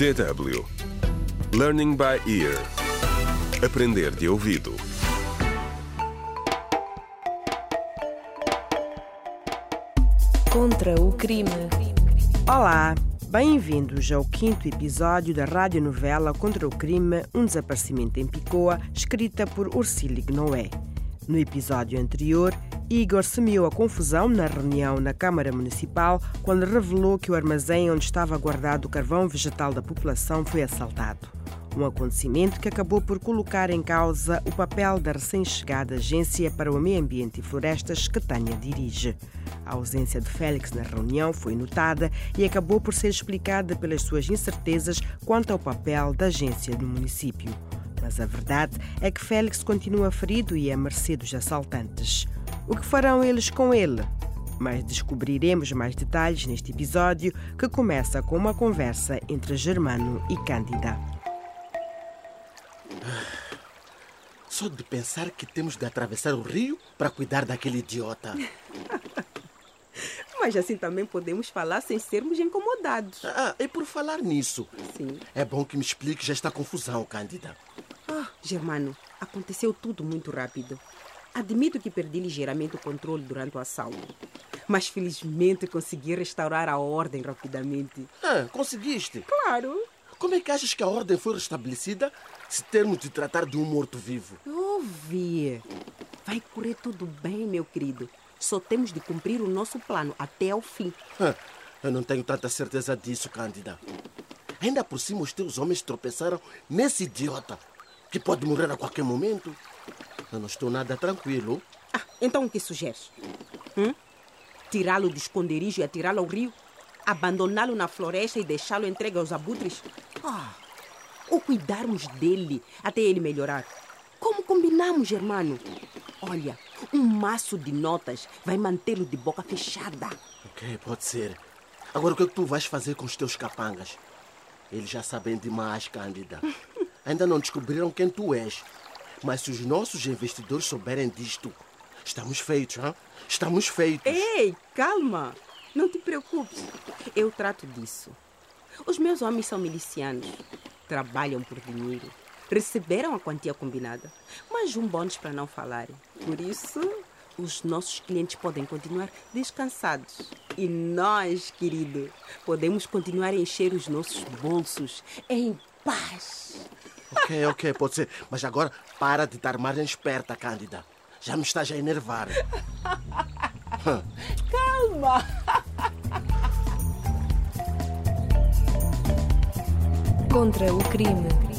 DW Learning by Ear Aprender de ouvido Contra o crime. Olá, bem-vindos ao quinto episódio da radionovela Contra o Crime, um desaparecimento em Picoa, escrita por Ursílio Noé. No episódio anterior, Igor semeou a confusão na reunião na Câmara Municipal quando revelou que o armazém onde estava guardado o carvão vegetal da população foi assaltado. Um acontecimento que acabou por colocar em causa o papel da recém-chegada Agência para o Meio Ambiente e Florestas que Tânia dirige. A ausência de Félix na reunião foi notada e acabou por ser explicada pelas suas incertezas quanto ao papel da agência no município. Mas a verdade é que Félix continua ferido e à mercê dos assaltantes. O que farão eles com ele? Mas descobriremos mais detalhes neste episódio que começa com uma conversa entre Germano e Cândida. Só de pensar que temos de atravessar o rio para cuidar daquele idiota. Mas assim também podemos falar sem sermos incomodados. Ah, e por falar nisso, Sim. é bom que me expliques esta confusão, Cândida. Ah, Germano, aconteceu tudo muito rápido. Admito que perdi ligeiramente o controle durante o assalto. Mas felizmente consegui restaurar a ordem rapidamente. Ah, conseguiste? Claro! Como é que achas que a ordem foi restabelecida se termos de tratar de um morto-vivo? Ouvi. Vai correr tudo bem, meu querido. Só temos de cumprir o nosso plano até ao fim. Ah, Eu não tenho tanta certeza disso, Cândida. Ainda por cima, os teus homens tropeçaram nesse idiota, que pode morrer a qualquer momento. Eu não estou nada tranquilo. Ah, então o que sugeres? Hum? Tirá-lo do esconderijo e atirá-lo ao rio? Abandoná-lo na floresta e deixá-lo entregue aos abutres? Ah, ou cuidarmos dele até ele melhorar? Como combinamos, Germano? Olha, um maço de notas vai mantê-lo de boca fechada. Ok, pode ser. Agora, o que é que tu vais fazer com os teus capangas? Eles já sabem demais, Cândida. Ainda não descobriram quem tu és. Mas se os nossos investidores souberem disto, estamos feitos, hã? Estamos feitos. Ei, calma! Não te preocupes. Eu trato disso. Os meus homens são milicianos. Trabalham por dinheiro. Receberam a quantia combinada, mas um bônus para não falarem. Por isso, os nossos clientes podem continuar descansados. E nós, querido, podemos continuar a encher os nossos bolsos em paz. Ok, ok, pode ser. Mas agora para de dar margem esperta, Cândida. Já me estás a enervar. Calma! Contra o crime.